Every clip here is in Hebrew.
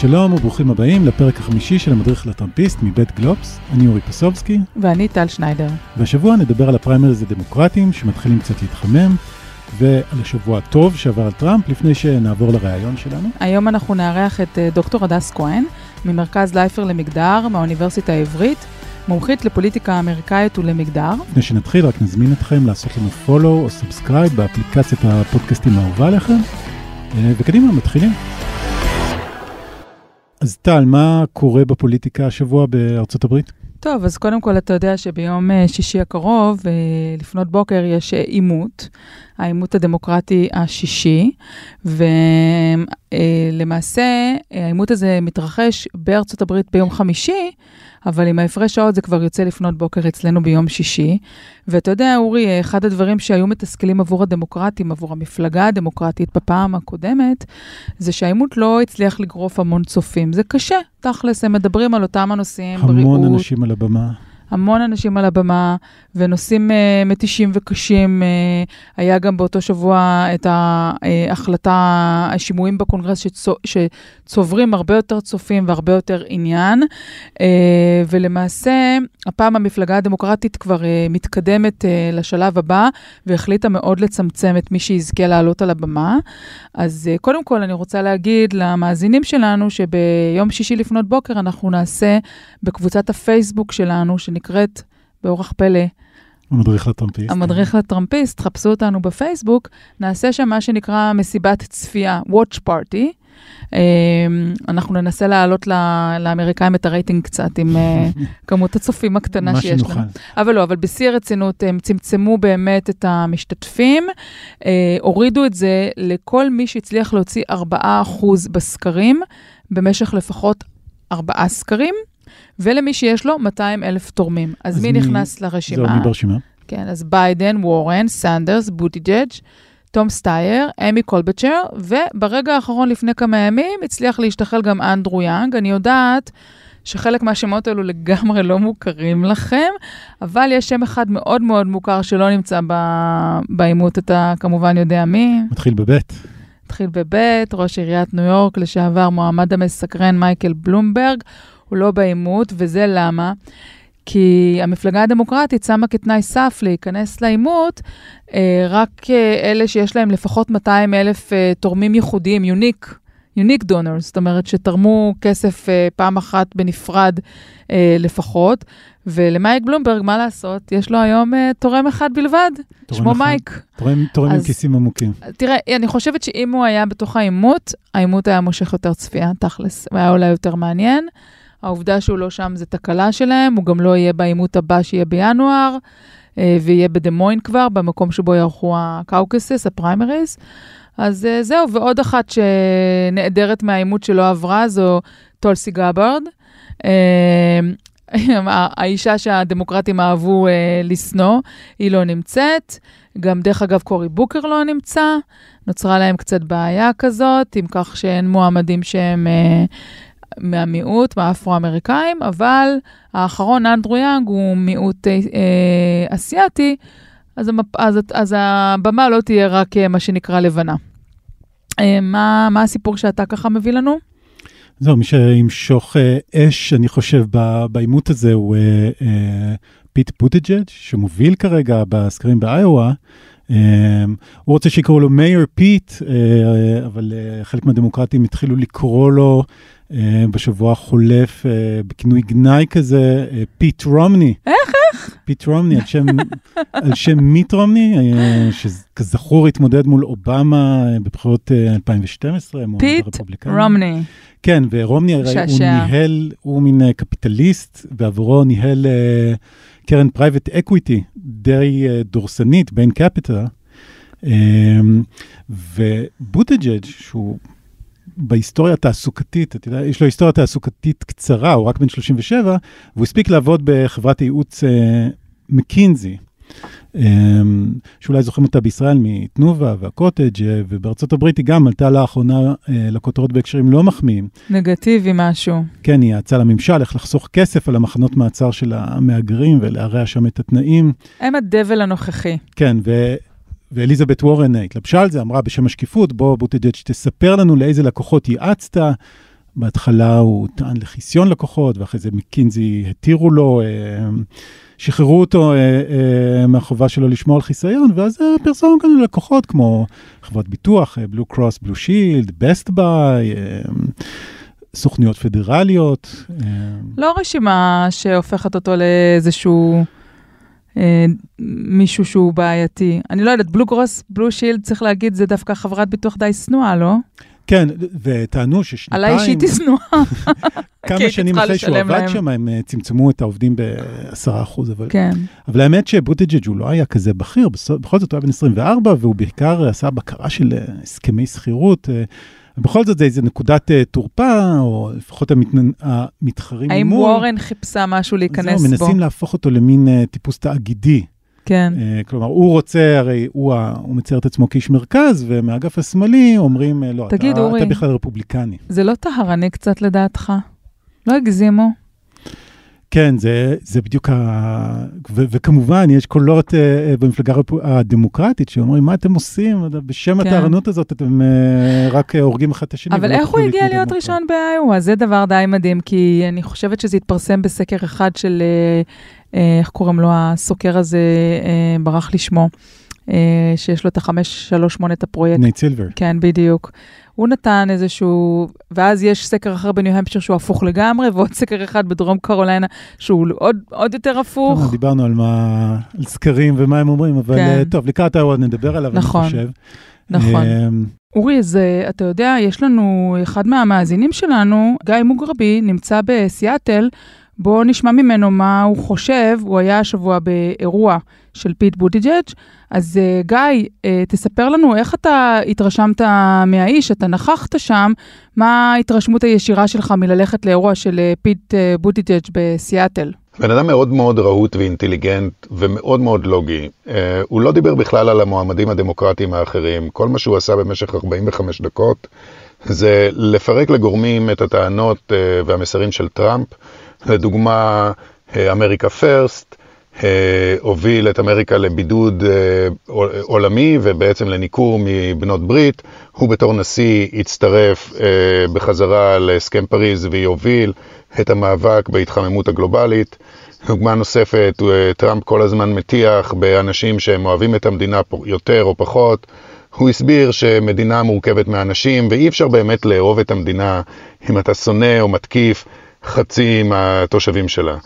שלום וברוכים הבאים לפרק החמישי של המדריך לטראמפיסט מבית גלובס. אני אורי פסובסקי. ואני טל שניידר. והשבוע נדבר על הפריימריז הדמוקרטיים שמתחילים קצת להתחמם, ועל השבוע הטוב שעבר על טראמפ, לפני שנעבור לראיון שלנו. היום אנחנו נארח את אה, דוקטור הדס כהן, ממרכז לייפר למגדר, מהאוניברסיטה העברית, מומחית לפוליטיקה אמריקאית ולמגדר. לפני שנתחיל, רק נזמין אתכם לעשות לנו follow או subscribe באפליקציית הפודקאסטים האהובה עליכם, אה, וקדימה, מתחילים. אז טל, מה קורה בפוליטיקה השבוע בארצות הברית? טוב, אז קודם כל אתה יודע שביום אה, שישי הקרוב, אה, לפנות בוקר, יש אה, עימות, העימות הדמוקרטי השישי, ולמעשה העימות הזה מתרחש בארצות הברית ביום חמישי, אבל עם ההפרש שעות זה כבר יוצא לפנות בוקר אצלנו ביום שישי. ואתה יודע, אורי, אחד הדברים שהיו מתסכלים עבור הדמוקרטים, עבור המפלגה הדמוקרטית בפעם הקודמת, זה שהעימות לא הצליח לגרוף המון צופים. זה קשה, תכלס, הם מדברים על אותם הנושאים, המון בריאות. המון אנשים על הבמה. המון אנשים על הבמה, ונושאים uh, מתישים וקשים. Uh, היה גם באותו שבוע את ההחלטה, השימועים בקונגרס שצו, שצוברים הרבה יותר צופים והרבה יותר עניין. Uh, ולמעשה, הפעם המפלגה הדמוקרטית כבר uh, מתקדמת uh, לשלב הבא, והחליטה מאוד לצמצם את מי שיזכה לעלות על הבמה. אז uh, קודם כל, אני רוצה להגיד למאזינים שלנו, שביום שישי לפנות בוקר אנחנו נעשה בקבוצת הפייסבוק שלנו, שנקראת באורח פלא. המדריך לטראמפיסט. המדריך לטראמפיסט, חפשו אותנו בפייסבוק, נעשה שם מה שנקרא מסיבת צפייה, Watch Party. אמ, אנחנו ננסה להעלות לאמריקאים את הרייטינג קצת עם אה, כמות הצופים הקטנה שיש לנו. אבל לא, אבל בשיא הרצינות, הם צמצמו באמת את המשתתפים, אה, הורידו את זה לכל מי שהצליח להוציא 4% בסקרים במשך לפחות 4 סקרים. ולמי שיש לו 200 אלף תורמים. אז, אז מי, מי נכנס לרשימה? זהו, מי ברשימה? כן, אז ביידן, וורן, סנדרס, בוטיג'אג', תום סטייר, אמי קלובושאר, וברגע האחרון, לפני כמה ימים, הצליח להשתחל גם אנדרו יאנג. אני יודעת שחלק מהשמות האלו לגמרי לא מוכרים לכם, אבל יש שם אחד מאוד מאוד מוכר שלא נמצא בעימות, אתה כמובן יודע מי. מתחיל בבית. מתחיל בבית, ראש עיריית ניו יורק לשעבר, מועמד המסקרן מייקל בלומברג. הוא לא בעימות, וזה למה? כי המפלגה הדמוקרטית שמה כתנאי סף להיכנס לעימות אה, רק אה, אלה שיש להם לפחות 200 אלף אה, תורמים ייחודיים, יוניק, unique donors, זאת אומרת שתרמו כסף אה, פעם אחת בנפרד אה, לפחות. ולמייק בלומברג, מה לעשות? יש לו היום uh, תורם אחד בלבד, תורם שמן אחד. מייק. תורם, תורם אז, עם כיסים עמוקים. תראה, אני חושבת שאם הוא היה בתוך העימות, העימות היה מושך יותר צפייה, תכלס. הוא היה אולי יותר מעניין. העובדה שהוא לא שם זה תקלה שלהם, הוא גם לא יהיה בעימות הבא שיהיה בינואר, אה, ויהיה בדה מוין כבר, במקום שבו יערכו ה caucuses, הפריימריז. אז אה, זהו, ועוד אחת שנעדרת מהעימות שלא עברה זו טולסי גאברד. אה, האישה שהדמוקרטים אהבו לשנוא, היא לא נמצאת. גם, דרך אגב, קורי בוקר לא נמצא. נוצרה להם קצת בעיה כזאת, עם כך שאין מועמדים שהם מהמיעוט, מהאפרו-אמריקאים, אבל האחרון, אנדרו יאנג, הוא מיעוט אה, אסייתי, אז, המפ... אז, אז הבמה לא תהיה רק אה, מה שנקרא לבנה. אה, מה, מה הסיפור שאתה ככה מביא לנו? זהו, מי שימשוך אה, אש, אני חושב, בעימות הזה הוא אה, אה, פיט בוטיג'אג', שמוביל כרגע בסקרים באיואה. Um, הוא רוצה שיקראו לו Mayor פיט, uh, אבל uh, חלק מהדמוקרטים התחילו לקרוא לו בשבוע החולף uh, בכינוי גנאי כזה, uh, פיט רומני. איך, איך? פיט רומני, על שם, על שם מיט רומני, שכזכור התמודד מול אובמה בבחירות uh, 2012, פיט רומני. כן, ורומני הרי הוא ניהל, הוא מין קפיטליסט, ועבורו ניהל... Uh, קרן private equity די uh, דורסנית, ביין קפיטל, um, ובוטיג'אג' שהוא בהיסטוריה התעסוקתית, אתה יודע, יש לו היסטוריה תעסוקתית קצרה, הוא רק בן 37, והוא הספיק לעבוד בחברת הייעוץ uh, מקינזי. אמ, שאולי זוכרים אותה בישראל מתנובה והקוטג' אה, ובארצות הברית היא גם עלתה לאחרונה אה, לכותרות בהקשרים לא מחמיאים. נגטיבי משהו. כן, היא יצאה לממשל, איך לחסוך כסף על המחנות מעצר של המהגרים ולהרע שם את התנאים. הם הדבל הנוכחי. כן, ו... ואליזבת וורן התלבשה על זה, אמרה בשם השקיפות, בוא בוטג'ץ' תספר לנו לאיזה לקוחות ייעצת, בהתחלה הוא טען לחיסיון לקוחות, ואחרי זה מקינזי התירו לו, אה, שחררו אותו אה, אה, מהחובה שלו לשמור על חיסיון, ואז פרסמו כאן ללקוחות כמו חברת ביטוח, בלו קרוס, בלו שילד, בסט ביי, סוכניות פדרליות. לא רשימה שהופכת אותו לאיזשהו... מישהו שהוא בעייתי. אני לא יודעת, בלו קרוס, בלו שילד, צריך להגיד, זה דווקא חברת ביטוח די שנואה, לא? כן, וטענו ששנתיים... עליי אישית היא שנואה. כמה שנים אחרי שהוא עבד שם, הם אה, צמצמו את העובדים ב-10%. אבל, כן. אבל האמת שבוטיג'ג' הוא לא היה כזה בכיר, בכל זאת הוא היה בן 24, והוא בעיקר עשה בקרה של אה, הסכמי שכירות. אה, בכל זאת זה איזה נקודת תורפה, או לפחות המתחרים האם וורן חיפשה משהו להיכנס בו? זהו, מנסים להפוך אותו למין טיפוס תאגידי. כן. Uh, כלומר, הוא רוצה, הרי הוא, הוא מצייר את עצמו כאיש מרכז, ומהאגף השמאלי אומרים, אה, לא, תגיד, אתה, אורי, אתה בכלל רפובליקני. זה לא טהרני קצת לדעתך? לא הגזימו? כן, זה, זה בדיוק ה... ו, וכמובן, יש קולות uh, במפלגה הדמוקרטית שאומרים, מה אתם עושים? בשם כן. הטהרנות הזאת אתם uh, רק uh, הורגים אחד את השני. אבל איך הוא הגיע להיות ראשון באיואה? זה דבר די מדהים, כי אני חושבת שזה התפרסם בסקר אחד של אה, איך קוראים לו הסוקר הזה, אה, ברח לי שמו, שיש לו את ה-538, את הפרויקט. נייט סילבר. כן, בדיוק. הוא נתן איזשהו, ואז יש סקר אחר בניו-המפשר שהוא הפוך לגמרי, ועוד סקר אחד בדרום קרוליינה שהוא עוד, עוד יותר הפוך. טוב, דיברנו על מה, על סקרים ומה הם אומרים, אבל כן. טוב, לקראת עוד נדבר עליו, נכון, אני חושב. נכון. אורי, אז אתה יודע, יש לנו, אחד מהמאזינים שלנו, גיא מוגרבי, נמצא בסיאטל, בואו נשמע ממנו מה הוא חושב, הוא היה השבוע באירוע של פיט בוטיג'אג'. אז uh, גיא, uh, תספר לנו איך אתה התרשמת מהאיש, אתה נכחת שם, מה ההתרשמות הישירה שלך מללכת לאירוע של uh, פיט uh, בוטיג'אג' בסיאטל? בן אדם מאוד מאוד רהוט ואינטליגנט ומאוד מאוד לוגי. Uh, הוא לא דיבר בכלל על המועמדים הדמוקרטיים האחרים. כל מה שהוא עשה במשך 45 דקות זה לפרק לגורמים את הטענות uh, והמסרים של טראמפ. לדוגמה, אמריקה פרסט, הוביל את אמריקה לבידוד אה, עולמי ובעצם לניכור מבנות ברית. הוא בתור נשיא הצטרף אה, בחזרה להסכם פריז ויוביל את המאבק בהתחממות הגלובלית. דוגמה נוספת, אה, טראמפ כל הזמן מטיח באנשים שהם אוהבים את המדינה יותר או פחות. הוא הסביר שמדינה מורכבת מאנשים ואי אפשר באמת לאהוב את המדינה אם אתה שונא או מתקיף חצי מהתושבים שלה.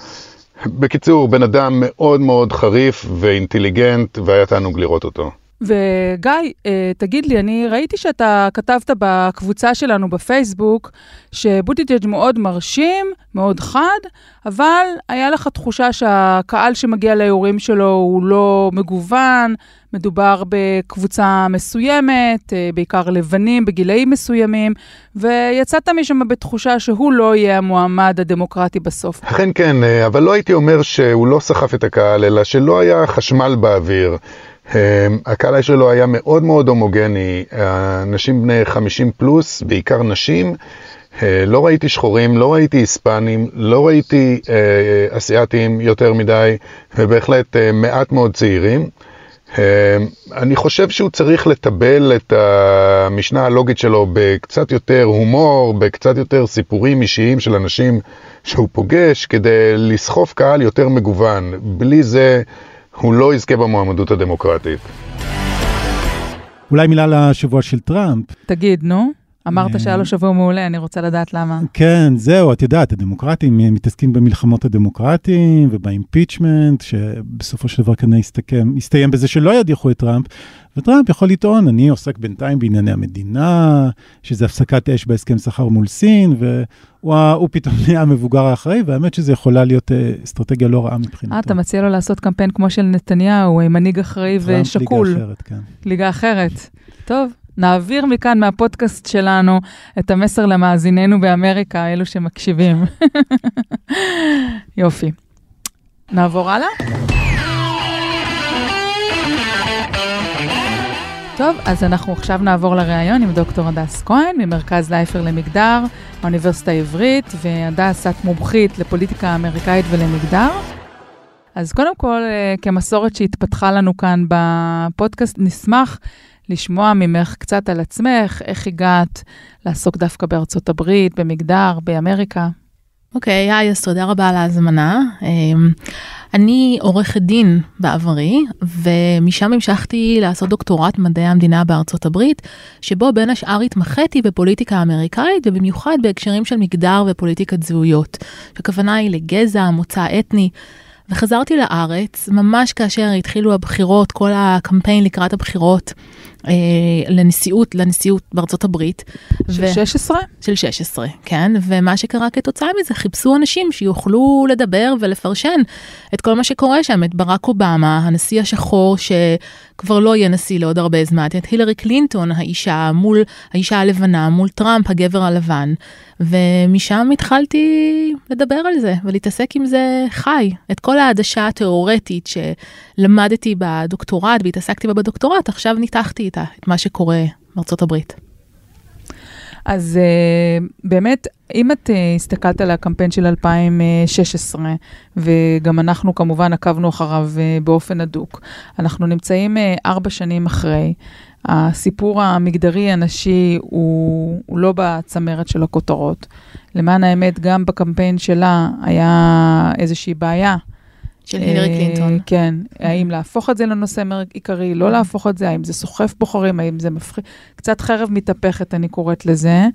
בקיצור, בן אדם מאוד מאוד חריף ואינטליגנט, והיה תענוג לראות אותו. וגיא, אה, תגיד לי, אני ראיתי שאתה כתבת בקבוצה שלנו בפייסבוק שבוטיג'אג' מאוד מרשים, מאוד חד, אבל היה לך תחושה שהקהל שמגיע לאירועים שלו הוא לא מגוון, מדובר בקבוצה מסוימת, אה, בעיקר לבנים בגילאים מסוימים, ויצאת משם בתחושה שהוא לא יהיה המועמד הדמוקרטי בסוף. אכן כן, אה, אבל לא הייתי אומר שהוא לא סחף את הקהל, אלא שלא היה חשמל באוויר. אמ, הקהל שלו היה מאוד מאוד הומוגני, אנשים בני 50 פלוס, בעיקר נשים. אה, לא ראיתי שחורים, לא ראיתי היספנים, לא ראיתי אה, אסיאתים יותר מדי, ובהחלט אה, מעט מאוד צעירים. אני חושב שהוא צריך לטבל את המשנה הלוגית שלו בקצת יותר הומור, בקצת יותר סיפורים אישיים של אנשים שהוא פוגש, כדי לסחוף קהל יותר מגוון. בלי זה הוא לא יזכה במועמדות הדמוקרטית. אולי מילה לשבוע של טראמפ. תגיד, נו. אמרת שהיה לו שבוע מעולה, אני רוצה לדעת למה. כן, זהו, את יודעת, הדמוקרטים מתעסקים במלחמות הדמוקרטיים ובאימפיצ'מנט, שבסופו של דבר כנראה יסתכם, יסתיים בזה שלא ידיחו את טראמפ, וטראמפ יכול לטעון, אני עוסק בינתיים בענייני המדינה, שזה הפסקת אש בהסכם שכר מול סין, והוא פתאום נהיה המבוגר האחראי, והאמת שזה יכולה להיות אה, אסטרטגיה לא רעה מבחינתו. אה, אתה מציע לו לעשות קמפיין כמו של נתניהו, מנהיג אחראי ושקול. ליגה אחרת, כן. ליגה אחרת. טוב, נעביר מכאן, מהפודקאסט שלנו, את המסר למאזיננו באמריקה, אלו שמקשיבים. יופי. נעבור הלאה? טוב, אז אנחנו עכשיו נעבור לראיון עם דוקטור הדס כהן ממרכז לייפר למגדר, האוניברסיטה העברית, והדס את מומחית לפוליטיקה אמריקאית ולמגדר. אז קודם כל, אה, כמסורת שהתפתחה לנו כאן בפודקאסט, נשמח לשמוע ממך קצת על עצמך, איך הגעת לעסוק דווקא בארצות הברית, במגדר, באמריקה. אוקיי, okay, היי, אז תודה רבה על ההזמנה. אמ, אני עורכת דין בעברי, ומשם המשכתי לעשות דוקטורט מדעי המדינה בארצות הברית, שבו בין השאר התמחיתי בפוליטיקה האמריקאית, ובמיוחד בהקשרים של מגדר ופוליטיקת זהויות. הכוונה היא לגזע, מוצא אתני. וחזרתי לארץ, ממש כאשר התחילו הבחירות, כל הקמפיין לקראת הבחירות אה, לנשיאות, לנשיאות בארצות הברית. של ו... 16? של 16, כן. ומה שקרה כתוצאה מזה, חיפשו אנשים שיוכלו לדבר ולפרשן את כל מה שקורה שם, את ברק אובמה, הנשיא השחור, שכבר לא יהיה נשיא לעוד הרבה זמן, את הילרי קלינטון, האישה, מול, האישה הלבנה, מול טראמפ, הגבר הלבן. ומשם התחלתי לדבר על זה ולהתעסק עם זה חי. את כל העדשה התיאורטית שלמדתי בדוקטורט והתעסקתי בה בדוקטורט, עכשיו ניתחתי איתה, את מה שקורה בארצות הברית. אז uh, באמת, אם את uh, הסתכלת על הקמפיין של 2016, וגם אנחנו כמובן עקבנו אחריו uh, באופן הדוק, אנחנו נמצאים uh, ארבע שנים אחרי. הסיפור המגדרי הנשי הוא, הוא לא בצמרת של הכותרות. למען האמת, גם בקמפיין שלה היה איזושהי בעיה. של הילרי אה, קלינטון. כן, האם להפוך את זה לנושא עיקרי, לא להפוך את זה, האם זה סוחף בוחרים, האם זה מפחיד, קצת חרב מתהפכת, אני קוראת לזה.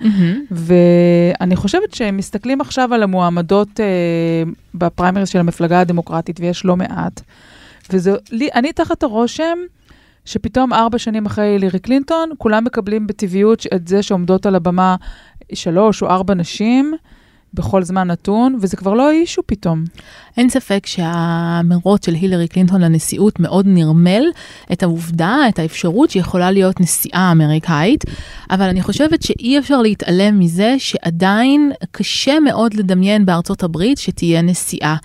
ואני חושבת שהם מסתכלים עכשיו על המועמדות אה, בפריימריז של המפלגה הדמוקרטית, ויש לא מעט. ואני תחת הרושם שפתאום ארבע שנים אחרי הילרי קלינטון, כולם מקבלים בטבעיות את זה שעומדות על הבמה שלוש או ארבע נשים. בכל זמן נתון, וזה כבר לא אישו פתאום. אין ספק שהמרוץ של הילרי קלינטון לנשיאות מאוד נרמל את העובדה, את האפשרות שיכולה להיות נשיאה אמריקאית, אבל אני חושבת שאי אפשר להתעלם מזה שעדיין קשה מאוד לדמיין בארצות הברית שתהיה נשיאה.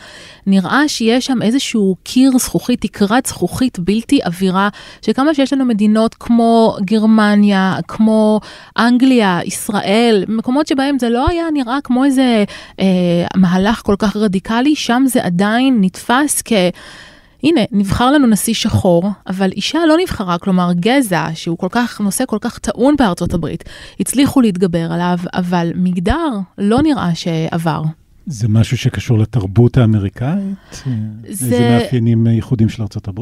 נראה שיש שם איזשהו קיר זכוכית, תקרת זכוכית בלתי עבירה, שכמה שיש לנו מדינות כמו גרמניה, כמו אנגליה, ישראל, מקומות שבהם זה לא היה נראה כמו איזה מהלך כל כך רדיקלי, שם זה עדיין נתפס כ... הנה, נבחר לנו נשיא שחור, אבל אישה לא נבחרה, כלומר גזע, שהוא כל כך, נושא כל כך טעון בארצות הברית, הצליחו להתגבר עליו, אבל מגדר לא נראה שעבר. זה משהו שקשור לתרבות האמריקאית? זה... איזה מאפיינים ייחודים של ארה"ב?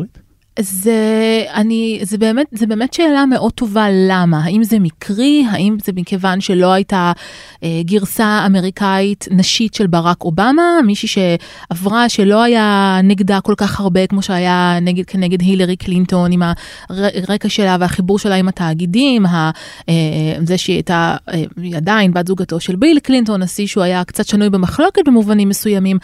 זה, אני, זה, באמת, זה באמת שאלה מאוד טובה למה. האם זה מקרי? האם זה מכיוון שלא הייתה אה, גרסה אמריקאית נשית של ברק אובמה? מישהי שעברה, שלא היה נגדה כל כך הרבה כמו שהיה נגד, כנגד הילרי קלינטון, עם הרקע שלה והחיבור שלה עם התאגידים, ה, אה, זה שהיא הייתה אה, עדיין בת זוגתו של ביל קלינטון, נשיא שהוא היה קצת שנוי במחלוקת במובנים מסוימים,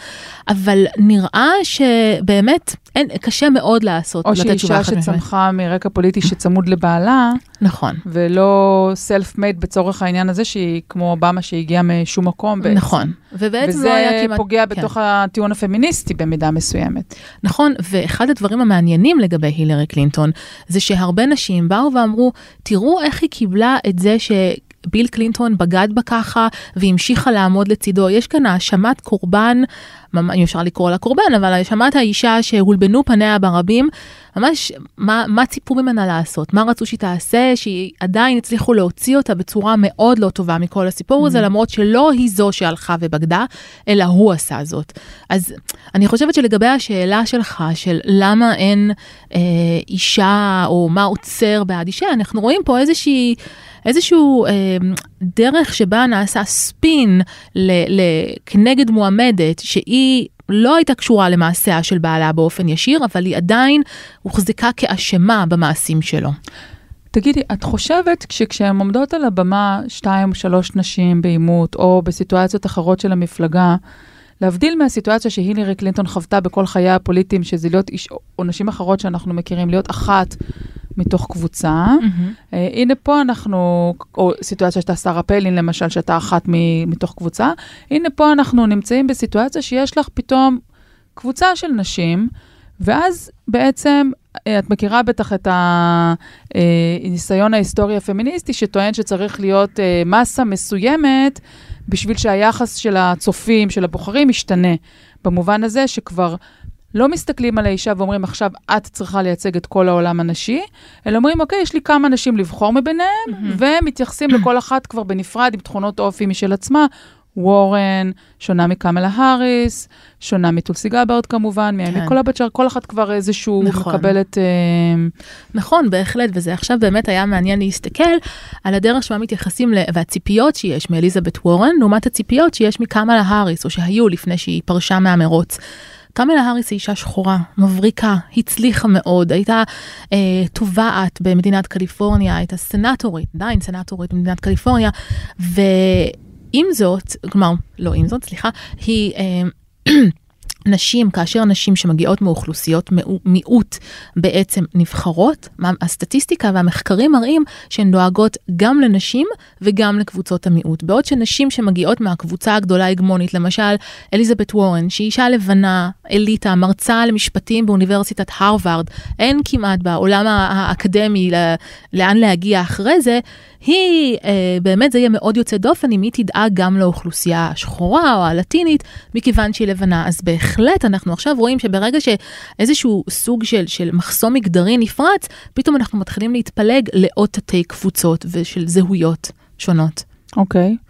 אבל נראה שבאמת אין, קשה מאוד לעשות. או שהיא אישה שצמחה מרקע פוליטי שצמוד לבעלה. נכון. ולא מייד בצורך העניין הזה, שהיא כמו אובמה שהגיעה משום מקום בעצם. נכון. ובעצם לא היה כמעט... וזה פוגע כן. בתוך הטיעון הפמיניסטי במידה מסוימת. נכון, ואחד הדברים המעניינים לגבי הילרי קלינטון, זה שהרבה נשים באו ואמרו, תראו איך היא קיבלה את זה ש... ביל קלינטון בגד בה ככה והמשיכה לעמוד לצידו. יש כאן האשמת קורבן, אם אפשר לקרוא לה קורבן, אבל האשמת האישה שהולבנו פניה ברבים, ממש מה, מה ציפו ממנה לעשות, מה רצו שהיא תעשה, שהיא עדיין הצליחו להוציא אותה בצורה מאוד לא טובה מכל הסיפור הזה, mm-hmm. למרות שלא היא זו שהלכה ובגדה, אלא הוא עשה זאת. אז אני חושבת שלגבי השאלה שלך, של למה אין אה, אישה, או מה עוצר בעד אישה, אנחנו רואים פה איזושהי... איזשהו אה, דרך שבה נעשה ספין ל, ל, כנגד מועמדת שהיא לא הייתה קשורה למעשיה של בעלה באופן ישיר, אבל היא עדיין הוחזקה כאשמה במעשים שלו. תגידי, את חושבת שכשהן עומדות על הבמה שתיים או שלוש נשים בעימות, או בסיטואציות אחרות של המפלגה, להבדיל מהסיטואציה שהילרי קלינטון חוותה בכל חייה הפוליטיים, שזה להיות איש, או נשים אחרות שאנחנו מכירים, להיות אחת מתוך קבוצה. Mm-hmm. Uh, הנה פה אנחנו, או סיטואציה שאתה שרה פיילין למשל, שאתה אחת מ, מתוך קבוצה, הנה פה אנחנו נמצאים בסיטואציה שיש לך פתאום קבוצה של נשים, ואז בעצם uh, את מכירה בטח את הניסיון אה, ההיסטורי הפמיניסטי שטוען שצריך להיות מסה מסוימת בשביל שהיחס של הצופים, של הבוחרים, ישתנה. במובן הזה שכבר לא מסתכלים על האישה ואומרים, עכשיו את צריכה לייצג את כל העולם הנשי, אלא אומרים, אוקיי, יש לי כמה נשים לבחור מביניהם, mm-hmm. ומתייחסים לכל אחת כבר בנפרד עם תכונות אופי משל עצמה. וורן, שונה מקמלה האריס, שונה מטולסי גברד כמובן, כן. מאמי קולבצ'ר, כל אחת כבר איזשהו נכון. מקבלת... אה... נכון, בהחלט, וזה עכשיו באמת היה מעניין להסתכל על הדרך שבה מתייחסים, ל... והציפיות שיש מאליזבת וורן, לעומת הציפיות שיש מקמלה האריס, או שהיו לפני שהיא פרשה מהמרוץ. קמלה האריס היא אישה שחורה, מבריקה, הצליחה מאוד, הייתה אה, תובעת במדינת קליפורניה, הייתה סנטורית, עדיין סנטורית במדינת קליפורניה, ועם זאת, כלומר, לא עם זאת, סליחה, היא... אה, נשים, כאשר נשים שמגיעות מאוכלוסיות מיעוט בעצם נבחרות, הסטטיסטיקה והמחקרים מראים שהן דואגות גם לנשים וגם לקבוצות המיעוט. בעוד שנשים שמגיעות מהקבוצה הגדולה ההגמונית, למשל אליזבת וורן, שהיא אישה לבנה, אליטה, מרצה למשפטים באוניברסיטת הרווארד, אין כמעט בעולם האקדמי לאן להגיע אחרי זה, היא, אה, באמת זה יהיה מאוד יוצא דופן אם היא תדאג גם לאוכלוסייה השחורה או הלטינית, מכיוון שהיא לבנה. אז בהחלט אנחנו עכשיו רואים שברגע שאיזשהו סוג של, של מחסום מגדרי נפרץ, פתאום אנחנו מתחילים להתפלג לעוד תתי קבוצות ושל זהויות שונות. אוקיי. Okay.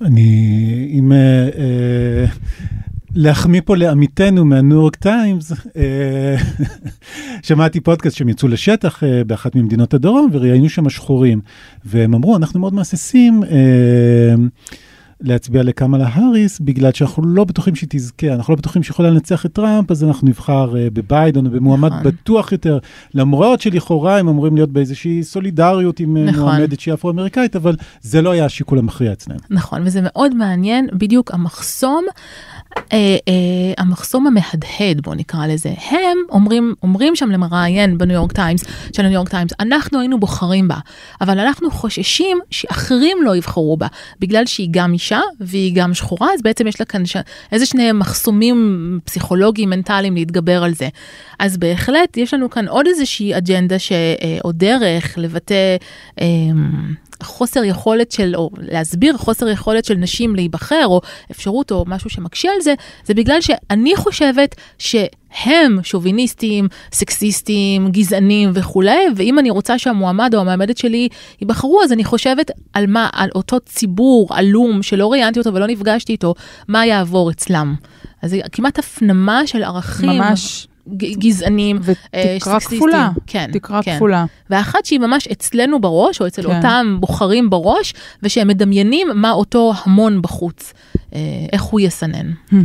אני, אם... אה, אה, להחמיא פה לעמיתנו מהניו יורק טיימס, אה, שמעתי פודקאסט שהם יצאו לשטח באחת ממדינות הדרום וראיינו שם שחורים, והם אמרו, אנחנו מאוד מהססים להצביע לקמאלה האריס, בגלל שאנחנו לא בטוחים שהיא תזכה, אנחנו לא בטוחים שהיא יכולה לנצח את טראמפ, אז אנחנו נבחר בביידן או במועמד נכון. בטוח יותר, למרות שלכאורה הם אמורים להיות באיזושהי סולידריות עם נכון. מועמדת שהיא אפרו-אמריקאית, אבל זה לא היה השיקול המכריע אצלם. נכון, וזה מאוד מעניין, בדיוק המחסום. אה, אה, המחסום המהדהד, בוא נקרא לזה, הם אומרים, אומרים שם למראיין בניו יורק טיימס, של הניו יורק טיימס, אנחנו היינו בוחרים בה, אבל אנחנו חוששים שאחרים לא יבחרו בה, בגלל שהיא גם אישה והיא גם שחורה, אז בעצם יש לה כאן ש... איזה שני מחסומים פסיכולוגיים, מנטליים להתגבר על זה. אז בהחלט יש לנו כאן עוד איזושהי אג'נדה ש... או דרך לבטא... אה, חוסר יכולת של, או להסביר חוסר יכולת של נשים להיבחר, או אפשרות או משהו שמקשה על זה, זה בגלל שאני חושבת שהם שוביניסטים, סקסיסטים, גזענים וכולי, ואם אני רוצה שהמועמד או המעמדת שלי ייבחרו, אז אני חושבת על מה, על אותו ציבור עלום שלא ראיינתי אותו ולא נפגשתי איתו, מה יעבור אצלם. אז זה כמעט הפנמה של ערכים. ממש. גזענים, אה, ותקרה כפולה, כן, תקרה כן. כפולה. ואחת שהיא ממש אצלנו בראש, או אצל כן. אותם בוחרים בראש, ושהם מדמיינים מה אותו המון בחוץ, אה, איך הוא יסנן.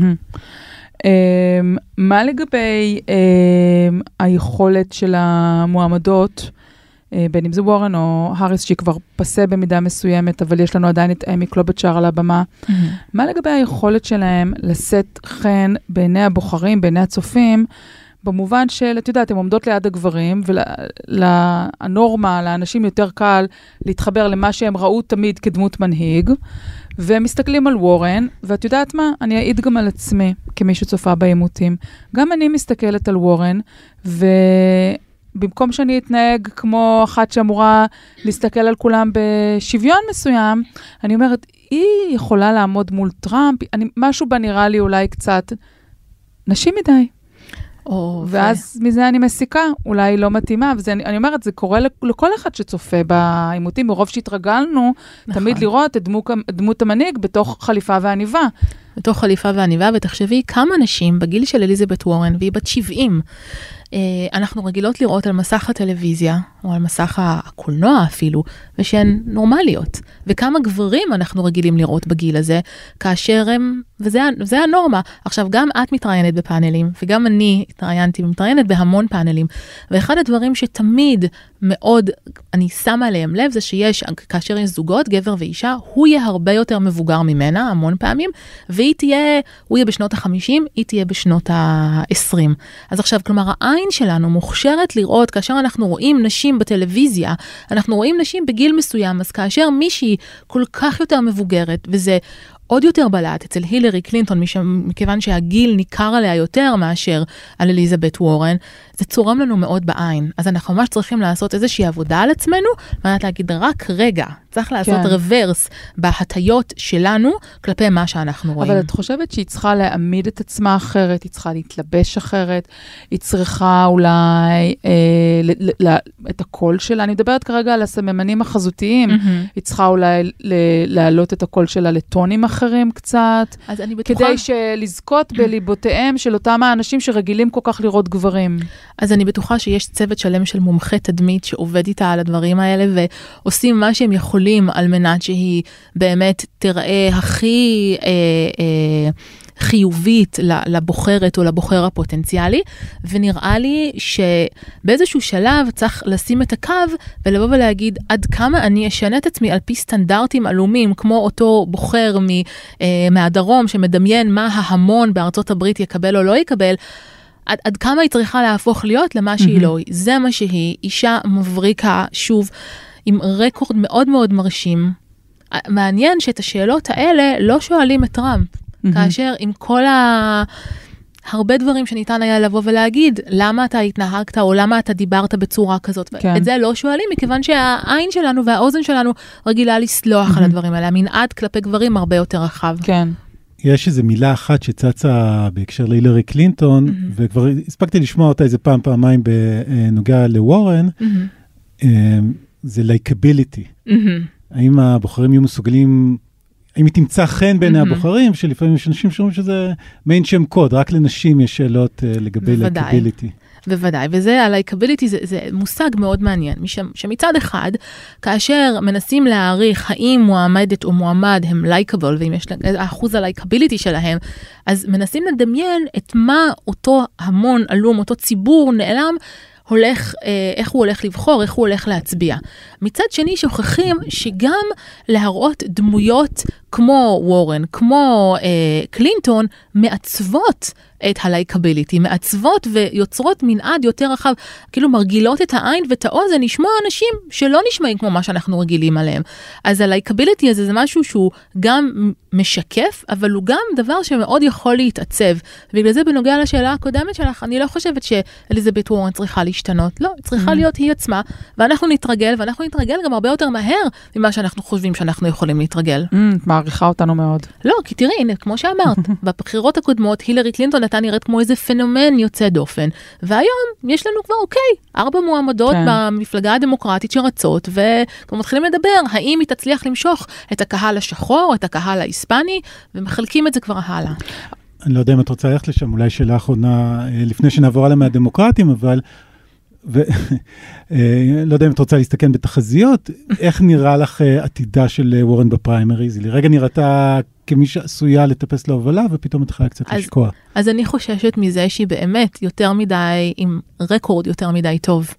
אמ, מה לגבי אמ, היכולת של המועמדות, אה, בין אם זה וורן או האריס, שהיא כבר פסה במידה מסוימת, אבל יש לנו עדיין את אמי קלובצ'אר על הבמה, מה לגבי היכולת שלהם לשאת חן בעיני הבוחרים, בעיני הצופים, במובן של, את יודעת, הן עומדות ליד הגברים, והנורמה, לאנשים יותר קל להתחבר למה שהם ראו תמיד כדמות מנהיג, והם מסתכלים על וורן, ואת יודעת מה? אני אעיד גם על עצמי, כמי שצופה בעימותים. גם אני מסתכלת על וורן, ובמקום שאני אתנהג כמו אחת שאמורה להסתכל על כולם בשוויון מסוים, אני אומרת, היא יכולה לעמוד מול טראמפ, אני, משהו בה נראה לי אולי קצת נשי מדי. או, ואז ו... מזה אני מסיקה, אולי היא לא מתאימה, ואני אומרת, זה קורה לכל אחד שצופה בעימותים, מרוב שהתרגלנו נכון. תמיד לראות את דמות, דמות המנהיג בתוך חליפה ועניבה. בתוך חליפה ועניבה, ותחשבי כמה נשים בגיל של אליזבת וורן, והיא בת 70, אה, אנחנו רגילות לראות על מסך הטלוויזיה, או על מסך הקולנוע אפילו, ושהן נורמליות. וכמה גברים אנחנו רגילים לראות בגיל הזה, כאשר הם, וזה הנורמה. עכשיו, גם את מתראיינת בפאנלים, וגם אני התראיינתי ומתראיינת בהמון פאנלים, ואחד הדברים שתמיד מאוד, אני שמה עליהם לב, זה שיש, כאשר יש זוגות, גבר ואישה, הוא יהיה הרבה יותר מבוגר ממנה, המון פעמים, והיא תהיה, הוא יהיה בשנות ה-50, היא תהיה בשנות ה-20. אז עכשיו, כלומר, העין שלנו מוכשרת לראות, כאשר אנחנו רואים נשים בטלוויזיה, אנחנו רואים נשים בגיל מסוים, אז כאשר מישהי כל כך יותר מבוגרת, וזה עוד יותר בלט אצל הילרי קלינטון, מכיוון שהגיל ניכר עליה יותר מאשר על אליזבת וורן, זה צורם לנו מאוד בעין. אז אנחנו ממש צריכים לעשות איזושהי עבודה על עצמנו, ועל להגיד, רק רגע, צריך לעשות כן. רוורס בהטיות שלנו כלפי מה שאנחנו רואים. אבל את חושבת שהיא צריכה להעמיד את עצמה אחרת, היא צריכה להתלבש אחרת, היא צריכה אולי אה, ל- ל- את הקול שלה, אני מדברת כרגע על הסממנים החזותיים, mm-hmm. היא צריכה אולי להעלות את הקול שלה לטונים אחרים קצת, אז אני בטוחה... כדי לזכות בליבותיהם של אותם האנשים שרגילים כל כך לראות גברים. אז אני בטוחה שיש צוות שלם של מומחי תדמית שעובד איתה על הדברים האלה, ועושים מה שהם יכולים על מנת שהיא באמת תראה הכי... אה, אה, חיובית לבוחרת או לבוחר הפוטנציאלי, ונראה לי שבאיזשהו שלב צריך לשים את הקו ולבוא ולהגיד עד כמה אני אשנה את עצמי על פי סטנדרטים עלומים, כמו אותו בוחר מ, אה, מהדרום שמדמיין מה ההמון בארצות הברית יקבל או לא יקבל. עד, עד כמה היא צריכה להפוך להיות למה שהיא mm-hmm. לא, זה מה שהיא, אישה מבריקה, שוב, עם רקורד מאוד מאוד מרשים. מעניין שאת השאלות האלה לא שואלים את טראמפ. Mm-hmm. כאשר עם כל ה... הרבה דברים שניתן היה לבוא ולהגיד, למה אתה התנהגת או למה אתה דיברת בצורה כזאת. כן. את זה לא שואלים, מכיוון שהעין שלנו והאוזן שלנו רגילה לסלוח mm-hmm. על הדברים האלה. המנעד כלפי גברים הרבה יותר רחב. כן. יש איזו מילה אחת שצצה בהקשר להילרי קלינטון, mm-hmm. וכבר הספקתי לשמוע אותה איזה פעם, פעמיים בנוגע לוורן, mm-hmm. זה likability. Mm-hmm. האם הבוחרים יהיו מסוגלים אם היא תמצא חן בעיני mm-hmm. הבוחרים, שלפעמים יש אנשים שאומרים שזה מעין שם קוד, רק לנשים יש שאלות uh, לגבי likability. בוודאי, וזה, ה likability זה, זה מושג מאוד מעניין, משם, שמצד אחד, כאשר מנסים להעריך האם מועמדת או מועמד הם likable, ואם יש אחוז הלייקביליטי שלהם, אז מנסים לדמיין את מה אותו המון עלום, אותו ציבור נעלם, הולך, אה, איך הוא הולך לבחור, איך הוא הולך להצביע. מצד שני, שוכחים שגם להראות דמויות כמו וורן, כמו אה, קלינטון, מעצבות את הלייקביליטי, מעצבות ויוצרות מנעד יותר רחב, כאילו מרגילות את העין ואת האוזן לשמוע אנשים שלא נשמעים כמו מה שאנחנו רגילים עליהם. אז הלייקביליטי הזה זה משהו שהוא גם משקף, אבל הוא גם דבר שמאוד יכול להתעצב. בגלל זה בנוגע לשאלה הקודמת שלך, אני לא חושבת שאליזבת וורן צריכה להשתנות, לא, היא צריכה mm-hmm. להיות היא עצמה, ואנחנו נתרגל, ואנחנו נתרגל גם הרבה יותר מהר ממה שאנחנו חושבים שאנחנו יכולים להתרגל. Mm, מעריכה אותנו מאוד. לא, כי תראי, הנה, כמו שאמרת, בבחירות הקודמות הילרי קלינטון הייתה נראית כמו איזה פנומן יוצא דופן, והיום יש לנו כבר, אוקיי, ארבע מועמדות כן. במפלגה הדמוקרטית שרצות, וכבר מתחילים לדבר, האם היא תצליח למשוך את הקהל השחור, את הקהל ההיספני, ומחלקים את זה כבר הלאה. אני לא יודע אם את רוצה ללכת לשם, אולי שאלה אחרונה אה, לפני שנעבור הלאה מהדמוקרטים, אבל ולא אה, יודע אם את רוצה להסתכן בתחזיות, איך נראה לך אה, עתידה של אה, וורן בפריימריז? היא לרגע נראתה כמי שעשויה לטפס להובלה, ופתאום התחילה קצת אז, לשקוע. אז אני חוששת מזה שהיא באמת יותר מדי, עם רקורד יותר מדי טוב.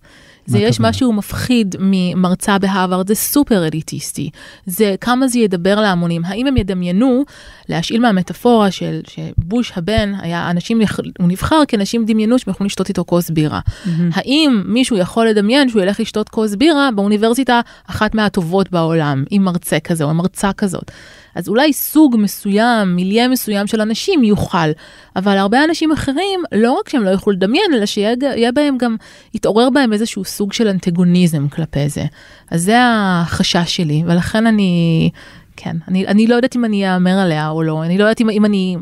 זה יש משהו מפחיד ממרצה בהרווארד, זה סופר אליטיסטי. זה כמה זה ידבר להמונים. האם הם ידמיינו, להשאיל מהמטאפורה של שבוש הבן, היה אנשים, הוא נבחר כי אנשים דמיינו שהם יכולים לשתות איתו כוס בירה. Mm-hmm. האם מישהו יכול לדמיין שהוא ילך לשתות כוס בירה באוניברסיטה אחת מהטובות בעולם, עם מרצה כזה או מרצה כזאת? אז אולי סוג מסוים, מיליה מסוים של אנשים יוכל, אבל הרבה אנשים אחרים, לא רק שהם לא יוכלו לדמיין, אלא שיהיה בהם גם, יתעורר בהם איזשהו סוג של אנטגוניזם כלפי זה. אז זה החשש שלי, ולכן אני, כן, אני, אני לא יודעת אם אני אאמר עליה או לא, אני לא יודעת אם, אם אני,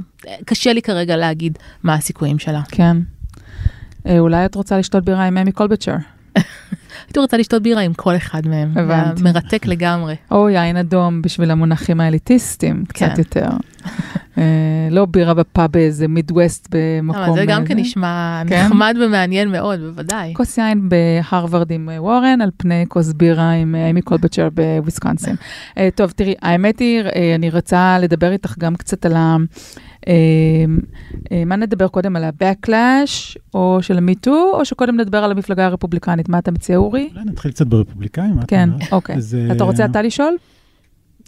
קשה לי כרגע להגיד מה הסיכויים שלה. כן. אה, אולי את רוצה לשתות בירה עם אמי קולבצ'ר. הייתי רוצה לשתות בירה עם כל אחד מהם. הבנתי. מרתק לגמרי. או יין אדום בשביל המונחים האליטיסטים, קצת כן. יותר. אה, לא בירה בפאב באיזה מידווסט במקום... זה גם כן נשמע? נחמד ומעניין מאוד, בוודאי. כוס יין בהרווארד עם אה, וורן, על פני כוס בירה עם אמי קלובושאר בוויסקונסין. טוב, תראי, האמת היא, אני רוצה לדבר איתך גם קצת על ה... אמ, אה, מה נדבר קודם, על ה-Backlash או של ה-MeToo, או שקודם נדבר על המפלגה הרפובליקנית? מה אתה מציע, אורי? אולי נתחיל קצת ברפובליקאים. כן, אוקיי. אתה רוצה אתה לשאול?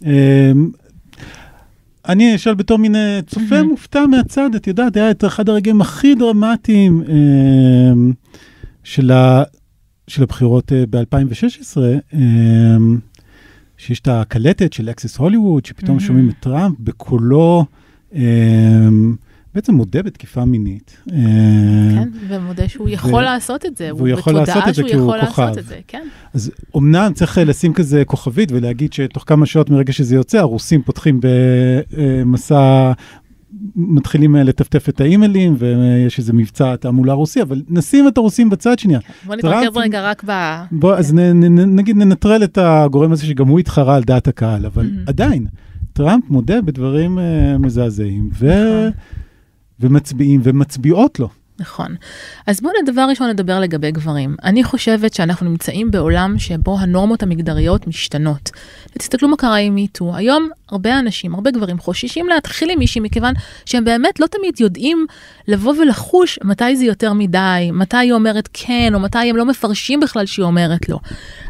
אמ, אני אשאל בתור מין אה, צופה מופתע מהצד, את יודעת, היה את אחד הרגעים הכי דרמטיים אמ, של הבחירות אה, ב-2016. שיש את הקלטת של אקסס הוליווד, שפתאום. שומעים את טראמפ בקולו, בעצם מודה בתקיפה מינית. אה, כן, ומודה שהוא יכול לעשות את זה. והוא יכול לעשות את זה כי הוא כוכב. זה, כן. אז אומנם צריך אה, לשים כזה כוכבית ולהגיד שתוך כמה שעות מרגע שזה יוצא, הרוסים פותחים במסע, מתחילים אה, לטפטף את האימיילים, ויש איזה מבצע תעמולה רוסי, אבל נשים את הרוסים בצד שנייה. בוא נתרכז טראמפ- רגע רק ב... בוא, אז נ, נ, נ, נגיד ננטרל את הגורם הזה שגם הוא התחרה על דעת הקהל, אבל. עדיין, טראמפ מודה בדברים uh, מזעזעים, ו... נכון. ומצביעים ומצביעות לו. נכון. אז בואו דבר ראשון נדבר לגבי גברים. אני חושבת שאנחנו נמצאים בעולם שבו הנורמות המגדריות משתנות. תסתכלו מה קרה עם מיטו. היום הרבה אנשים, הרבה גברים חוששים להתחיל עם מישהי מכיוון שהם באמת לא תמיד יודעים לבוא ולחוש מתי זה יותר מדי, מתי היא אומרת כן, או מתי הם לא מפרשים בכלל שהיא אומרת לא.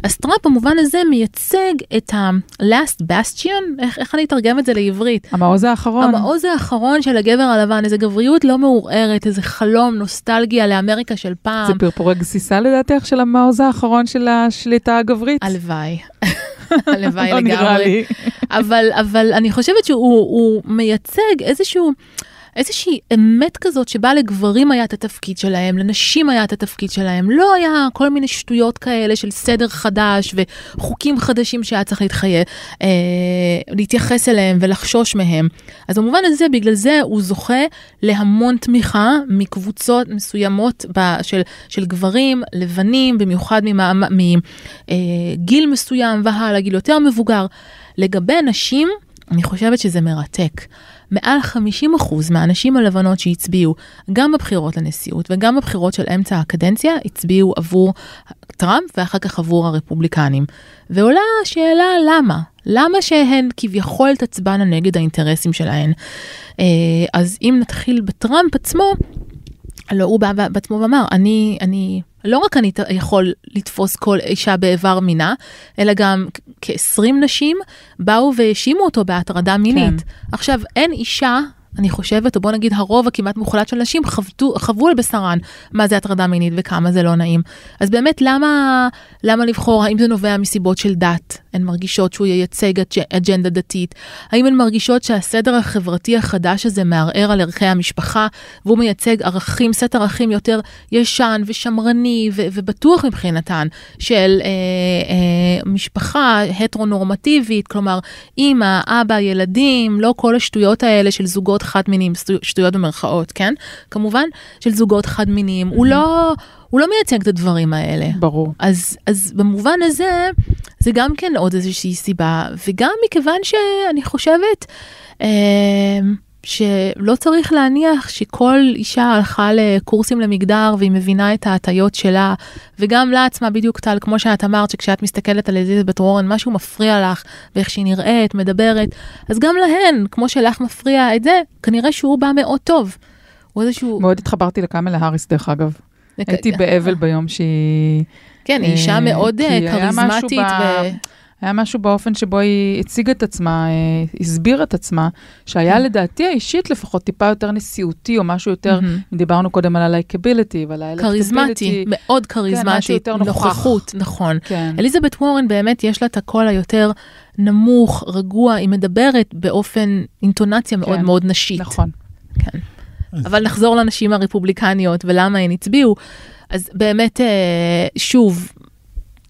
אז טראמפ במובן הזה מייצג את ה-last bastion, איך, איך אני אתרגם את זה לעברית? המעוז האחרון. המעוז האחרון של הגבר הלבן, איזה גבריות לא מעורערת, איזה חלום, נוסטלגיה לאמריקה של זה פעם. פרפורי גסיסה לדעתך של המעוז האחרון של השליטה הגברית? הלוואי. הלוואי לא לגמרי. אבל, אבל אני חושבת שהוא הוא מייצג איזשהו, איזושהי אמת כזאת שבה לגברים היה את התפקיד שלהם, לנשים היה את התפקיד שלהם. לא היה כל מיני שטויות כאלה של סדר חדש וחוקים חדשים שהיה צריך להתחייב, אה, להתייחס אליהם ולחשוש מהם. אז במובן הזה, בגלל זה הוא זוכה להמון תמיכה מקבוצות מסוימות ב, של, של גברים, לבנים, במיוחד מגיל מסוים והלאה, גיל יותר מבוגר. לגבי נשים, אני חושבת שזה מרתק. מעל 50% מהנשים הלבנות שהצביעו, גם בבחירות לנשיאות וגם בבחירות של אמצע הקדנציה, הצביעו עבור טראמפ ואחר כך עבור הרפובליקנים. ועולה השאלה למה? למה שהן כביכול תצבענה נגד האינטרסים שלהן? אה, אז אם נתחיל בטראמפ עצמו, לא, הוא בא בעצמו ואמר, אני, אני, לא רק אני יכול לתפוס כל אישה באיבר מינה, אלא גם כ-20 נשים באו והאשימו אותו בהטרדה מינית. כן. עכשיו, אין אישה, אני חושבת, או בוא נגיד הרוב הכמעט מוחלט של נשים חוו, חוו על בשרן מה זה הטרדה מינית וכמה זה לא נעים. אז באמת, למה, למה לבחור? האם זה נובע מסיבות של דת? הן מרגישות שהוא ייצג אג'נדה דתית? האם הן מרגישות שהסדר החברתי החדש הזה מערער על ערכי המשפחה, והוא מייצג ערכים, סט ערכים יותר ישן ושמרני ו- ובטוח מבחינתן, של אה, אה, משפחה הטרונורמטיבית, כלומר, אימא, אבא, ילדים, לא כל השטויות האלה של זוגות חד-מיניים, שטויות במרכאות, כן? כמובן, של זוגות חד-מיניים. הוא לא... הוא לא מייצג את הדברים האלה. ברור. אז, אז במובן הזה, זה גם כן עוד איזושהי סיבה, וגם מכיוון שאני חושבת אה, שלא צריך להניח שכל אישה הלכה לקורסים למגדר והיא מבינה את ההטיות שלה, וגם לה עצמה בדיוק טל, כמו שאת אמרת, שכשאת מסתכלת על אליזבת וורן, משהו מפריע לך, ואיך שהיא נראית, מדברת, אז גם להן, כמו שלך מפריע את זה, כנראה שהוא בא מאוד טוב. הוא איזשהו... מאוד התחברתי לקמלה האריס, דרך אגב. הייתי באבל ביום שהיא... כן, היא אישה מאוד כריזמטית. ו... היה משהו באופן שבו היא הציגה את עצמה, הסבירה את עצמה, שהיה לדעתי האישית לפחות טיפה יותר נשיאותי, או משהו יותר, דיברנו קודם על הלייקביליטי ועל האלקטביליטי. כריזמטי, מאוד כריזמטית, נוכחות, נכון. כן. אליזבת וורן באמת יש לה את הקול היותר נמוך, רגוע, היא מדברת באופן, אינטונציה מאוד מאוד נשית. נכון. כן. אבל נחזור לנשים הרפובליקניות ולמה הן הצביעו. אז באמת, שוב,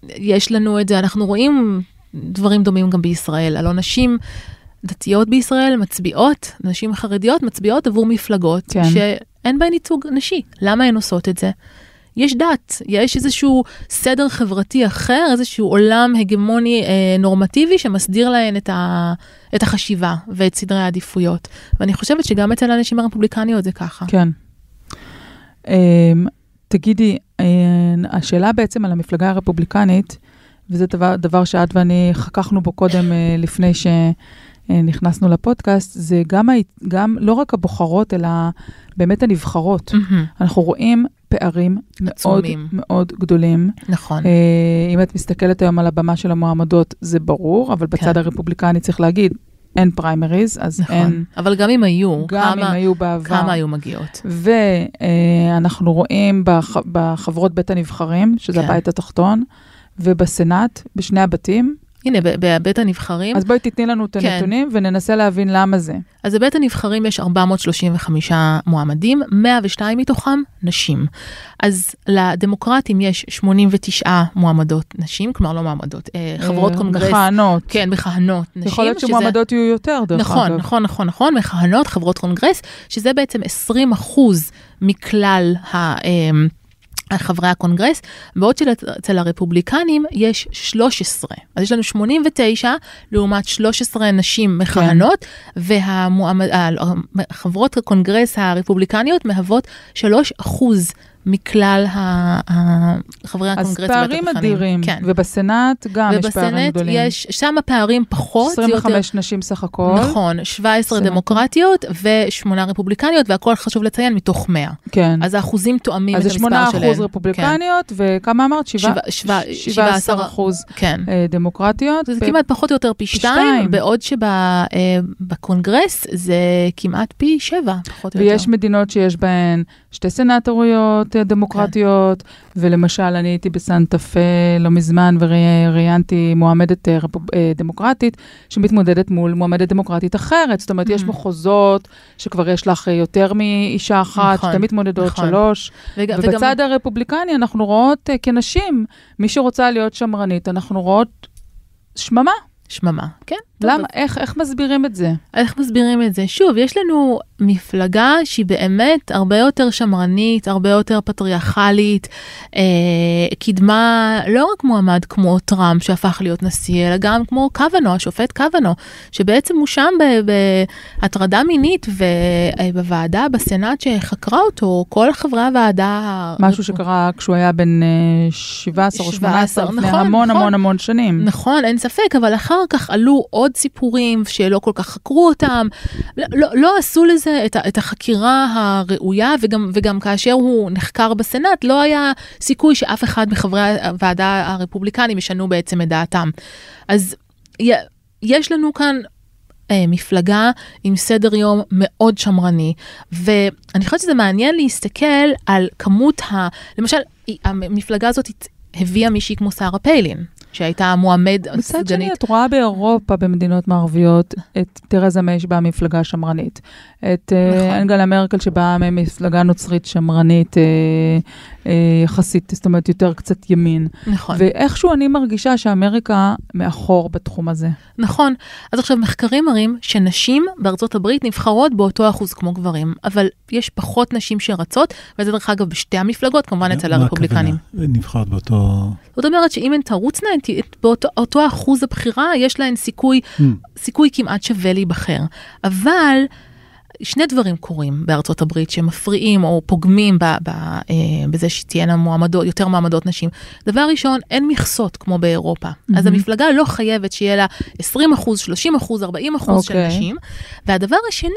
יש לנו את זה, אנחנו רואים דברים דומים גם בישראל. הלוא נשים דתיות בישראל מצביעות, נשים חרדיות מצביעות עבור מפלגות כן. שאין בהן ייצוג נשי. למה הן עושות את זה? יש דת, יש איזשהו סדר חברתי אחר, איזשהו עולם הגמוני אה, נורמטיבי שמסדיר להן את, ה, את החשיבה ואת סדרי העדיפויות. ואני חושבת שגם אצל הנשים הרפובליקניות זה ככה. כן. אה, תגידי, אה, השאלה בעצם על המפלגה הרפובליקנית, וזה דבר, דבר שאת ואני חככנו בו קודם אה, לפני שנכנסנו לפודקאסט, זה גם, גם לא רק הבוחרות, אלא באמת הנבחרות. Mm-hmm. אנחנו רואים פערים מאוד מאוד גדולים. נכון. אה, אם את מסתכלת היום על הבמה של המועמדות, זה ברור, אבל בצד כן. הרפובליקני צריך להגיד, אין פריימריז, אז נכון. אין... אבל גם אם היו, גם כמה, אם היו בעבר. כמה היו מגיעות. ואנחנו רואים בח, בחברות בית הנבחרים, שזה כן. הבית התחתון, ובסנאט, בשני הבתים, הנה, בבית הנבחרים, אז בואי תתני לנו את כן. הנתונים וננסה להבין למה זה. אז בבית הנבחרים יש 435 מועמדים, 102 מתוכם נשים. אז לדמוקרטים יש 89 מועמדות נשים, כלומר לא מועמדות, אה, חברות אה, קונגרס. מכהנות. כן, מכהנות נשים. יכול להיות שזה- שמועמדות יהיו יותר, דרך נכון, אגב. נכון, נכון, נכון, מכהנות חברות קונגרס, שזה בעצם 20 אחוז מכלל ה... אמ, חברי הקונגרס, בעוד שאצל הרפובליקנים יש 13. אז יש לנו 89 לעומת 13 נשים מכהנות, וחברות הקונגרס הרפובליקניות מהוות 3 אחוז מכלל ה- ה- חברי אז הקונגרס פערים והתותחנים. אדירים. כן. ובסנאט גם יש פערים גדולים. יש, שם הפערים פחות, זה יותר 25 נשים סך הכל. נכון, 17 סנאט. דמוקרטיות ושמונה רפובליקניות, והכל חשוב לציין מתוך 100. כן. אז האחוזים תואמים את אז זה המספר 8 שלהם. אחוז רפובליקניות, וכמה אמרת? שבעה- שבע- שבע- ש- 17 17 אחוז כן. אה, דמוקרטיות. זה ו- כמעט פחות או יותר פי שתיים, שתיים. בעוד שבקונגרס זה כמעט פי שבע, פחות או יותר. ויש מדינות שיש בהן שתי סנטוריות דמוקרטיות, ולמשל, אני הייתי בסנטה פה לא מזמן וראיינתי מועמדת אה, אה, דמוקרטית, שמתמודדת מול מועמדת דמוקרטית אחרת. זאת אומרת, יש Mhm. מחוזות שכבר יש לך אה, יותר מאישה אחת, נכון, שתי מתמודדות, נכון. שלוש. וג- וגם- ובצד הרפובליקני אנחנו רואות כנשים, מי שרוצה להיות שמרנית, אנחנו רואות שממה. שממה, כן. טוב, למה, איך, איך מסבירים את זה? איך מסבירים את זה? שוב, יש לנו מפלגה שהיא באמת הרבה יותר שמרנית, הרבה יותר פטריארכלית, אה, קידמה לא רק מועמד כמו טראמפ שהפך להיות נשיא, אלא גם כמו קוונו, השופט קוונו, שבעצם הואשם ב- בהטרדה מינית ובוועדה, בסנאט שחקרה אותו, כל חברי הוועדה... משהו שקרה כשהוא היה בן אה, 17 או 18, 17, לפני נכון, המון נכון. המון המון שנים. נכון, אין ספק, אבל אחר כך עלו עוד סיפורים שלא כל כך חקרו אותם, לא, לא, לא עשו לזה את, את החקירה הראויה, וגם, וגם כאשר הוא נחקר בסנאט, לא היה סיכוי שאף אחד מחברי הוועדה הרפובליקנים ישנו בעצם את דעתם. אז יש לנו כאן אה, מפלגה עם סדר יום מאוד שמרני, ואני חושבת שזה מעניין להסתכל על כמות ה... למשל, המפלגה הזאת הביאה מישהי כמו שרה פיילין, שהייתה מועמד מצד שני, סגנית. את רואה באירופה, במדינות מערביות, את תרזה מיי שבאה ממפלגה שמרנית. את אה, נכון. אנגלה מרקל שבאה ממפלגה נוצרית שמרנית אה, יחסית, זאת אומרת, יותר קצת ימין. נכון, ואיכשהו אני מרגישה שאמריקה מאחור בתחום הזה. נכון. אז עכשיו, מחקרים מראים שנשים בארצות הברית נבחרות באותו אחוז כמו גברים, אבל יש פחות נשים שרצות, וזה דרך אגב בשתי המפלגות, כמובן אצל מה הרפובליקנים. הכוונה? נבחרת באותו... זאת אומרת שאם הן תרוצנה, באותו אותו אחוז הבחירה, יש להן סיכוי, Hmm. סיכוי כמעט שווה להיבחר. אבל שני דברים קורים בארצות הברית שמפריעים או פוגמים ב, ב, אה, בזה שתהיינה מועמדות, יותר מועמדות נשים. דבר ראשון, אין מכסות כמו באירופה. אז מהמם. המפלגה לא חייבת שיהיה לה 20 אחוז, 30 אחוז, 40 אחוז של אוקיי. נשים. והדבר השני,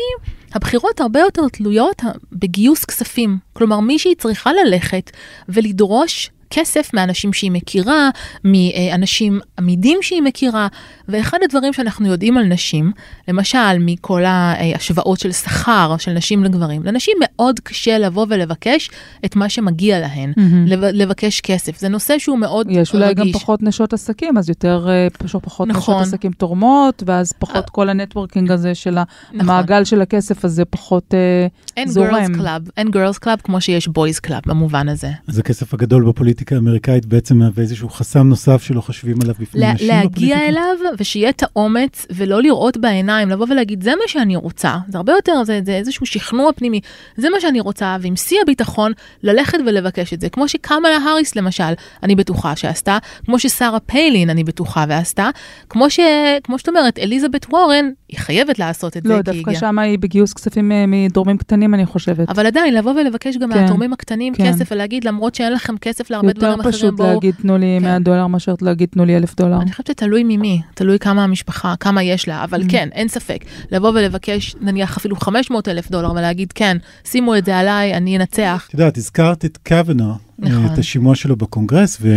הבחירות הרבה יותר תלויות בגיוס כספים. כלומר, מישהי צריכה ללכת ולדרוש כסף מאנשים שהיא מכירה, מאנשים עמידים שהיא מכירה, ואחד הדברים שאנחנו יודעים על נשים, למשל מכל ההשוואות של שכר של נשים לגברים, לנשים מאוד קשה לבוא ולבקש את מה שמגיע להן. לב- לבקש כסף. זה נושא שהוא מאוד רגיש. יש אולי גם פחות נשות עסקים, אז יותר, אה, פשוט פחות נכון. נשות עסקים תורמות, ואז פחות כל ה networking הזה של המעגל של הכסף הזה פחות אה, אין זורם. girls club, אין girls club כמו שיש boys club במובן הזה. אז הכסף הגדול בפוליטיקה האמריקאית בעצם מהווה איזשהו חסם נוסף שלא חושבים עליו בפני לה, נשים להגיע בפוליטיקה? אליו ושיהיה את האומץ ולא לראות בעיניים, לבוא ולהגיד זה מה שאני רוצה, זה הרבה יותר, זה, זה איזשהו שכנוע פנימי, זה מה שאני רוצה, ועם שיא הביטחון ללכת ולבקש את זה, כמו שקמאלה האריס למשל, אני בטוחה שעשתה, כמו ששרה פיילין אני בטוחה ועשתה, כמו, ש, כמו שאת אומרת, אליזבת וורן, היא חייבת לעשות את זה, לא, כי דווקא הגיעה. שם היא בגיוס כספים אה, מדורמים קטנים, אני חושבת. אבל עדיין, לבוא ולבקש גם כן, מהתורמים הקטנים כן. כסף ולהגיד, למרות שאין לכם כסף להרבה יותר פשוט בואו... להגיד תנו לי כן. 100 דולר מאשר להגיד תנו לי 1,000 דולר. אני חושבת שתלוי ממי, תלוי כמה המשפחה, כמה יש לה, אבל Mm. כן, אין ספק. לבוא ולבקש נניח אפילו 500 אלף דולר ולהגיד, כן, שימו את זה עליי, אני אנצח. את יודעת, הזכרת את קוונו, נכון. את השימוע שלו בקונגרס, ו...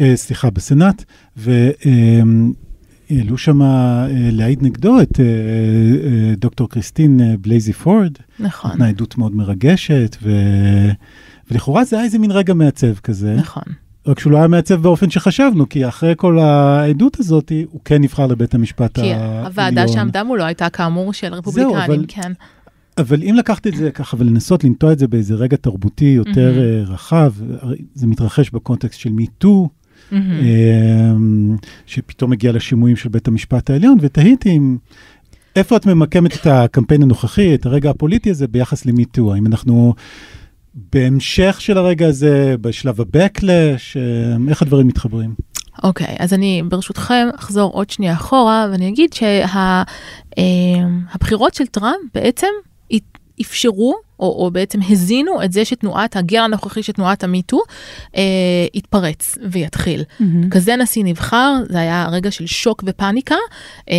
אה, סליחה, בסנאט, והעלו שם אה, להעיד נגדו את אה, אה, דוקטור קריסטין אה, בלייזי פורד, נכון, נתנה עדות מאוד מרגשת, ו... ולכאורה זה היה איזה מין רגע מעצב כזה. נכון. רק שהוא לא היה מעצב באופן שחשבנו, כי אחרי כל העדות הזאת, הוא כן נבחר לבית המשפט כי העליון. הוועדה שעמדה מולו הייתה כאמור של רפובליקנים, אבל- כן. אבל אם לקחת את זה ככה ולנסות לנטוע את זה באיזה רגע תרבותי יותר. אה, רחב, זה מתרחש בקונטקסט של מיטו. אמ, שפתאום הגיע לשימועים של בית המשפט העליון, ותהיתי אם, איפה את ממקמת את הקמפיין הנוכחי, את הרגע הפוליטי הזה ביחס למיטו? האם אנחנו בהמשך של הרגע הזה, בשלב ה-Backlash, אמ, איך הדברים מתחברים? אוקיי, אז אני ברשותכם אחזור עוד שנייה אחורה ואני אגיד שהבחירות של טראמפ בעצם אפשרו או, או בעצם הזינו את זה שתנועת הגל הנוכחי של תנועת המיטו אה, יתפרץ ויתחיל. כזה נשיא נבחר, זה היה רגע של שוק ופאניקה, אה,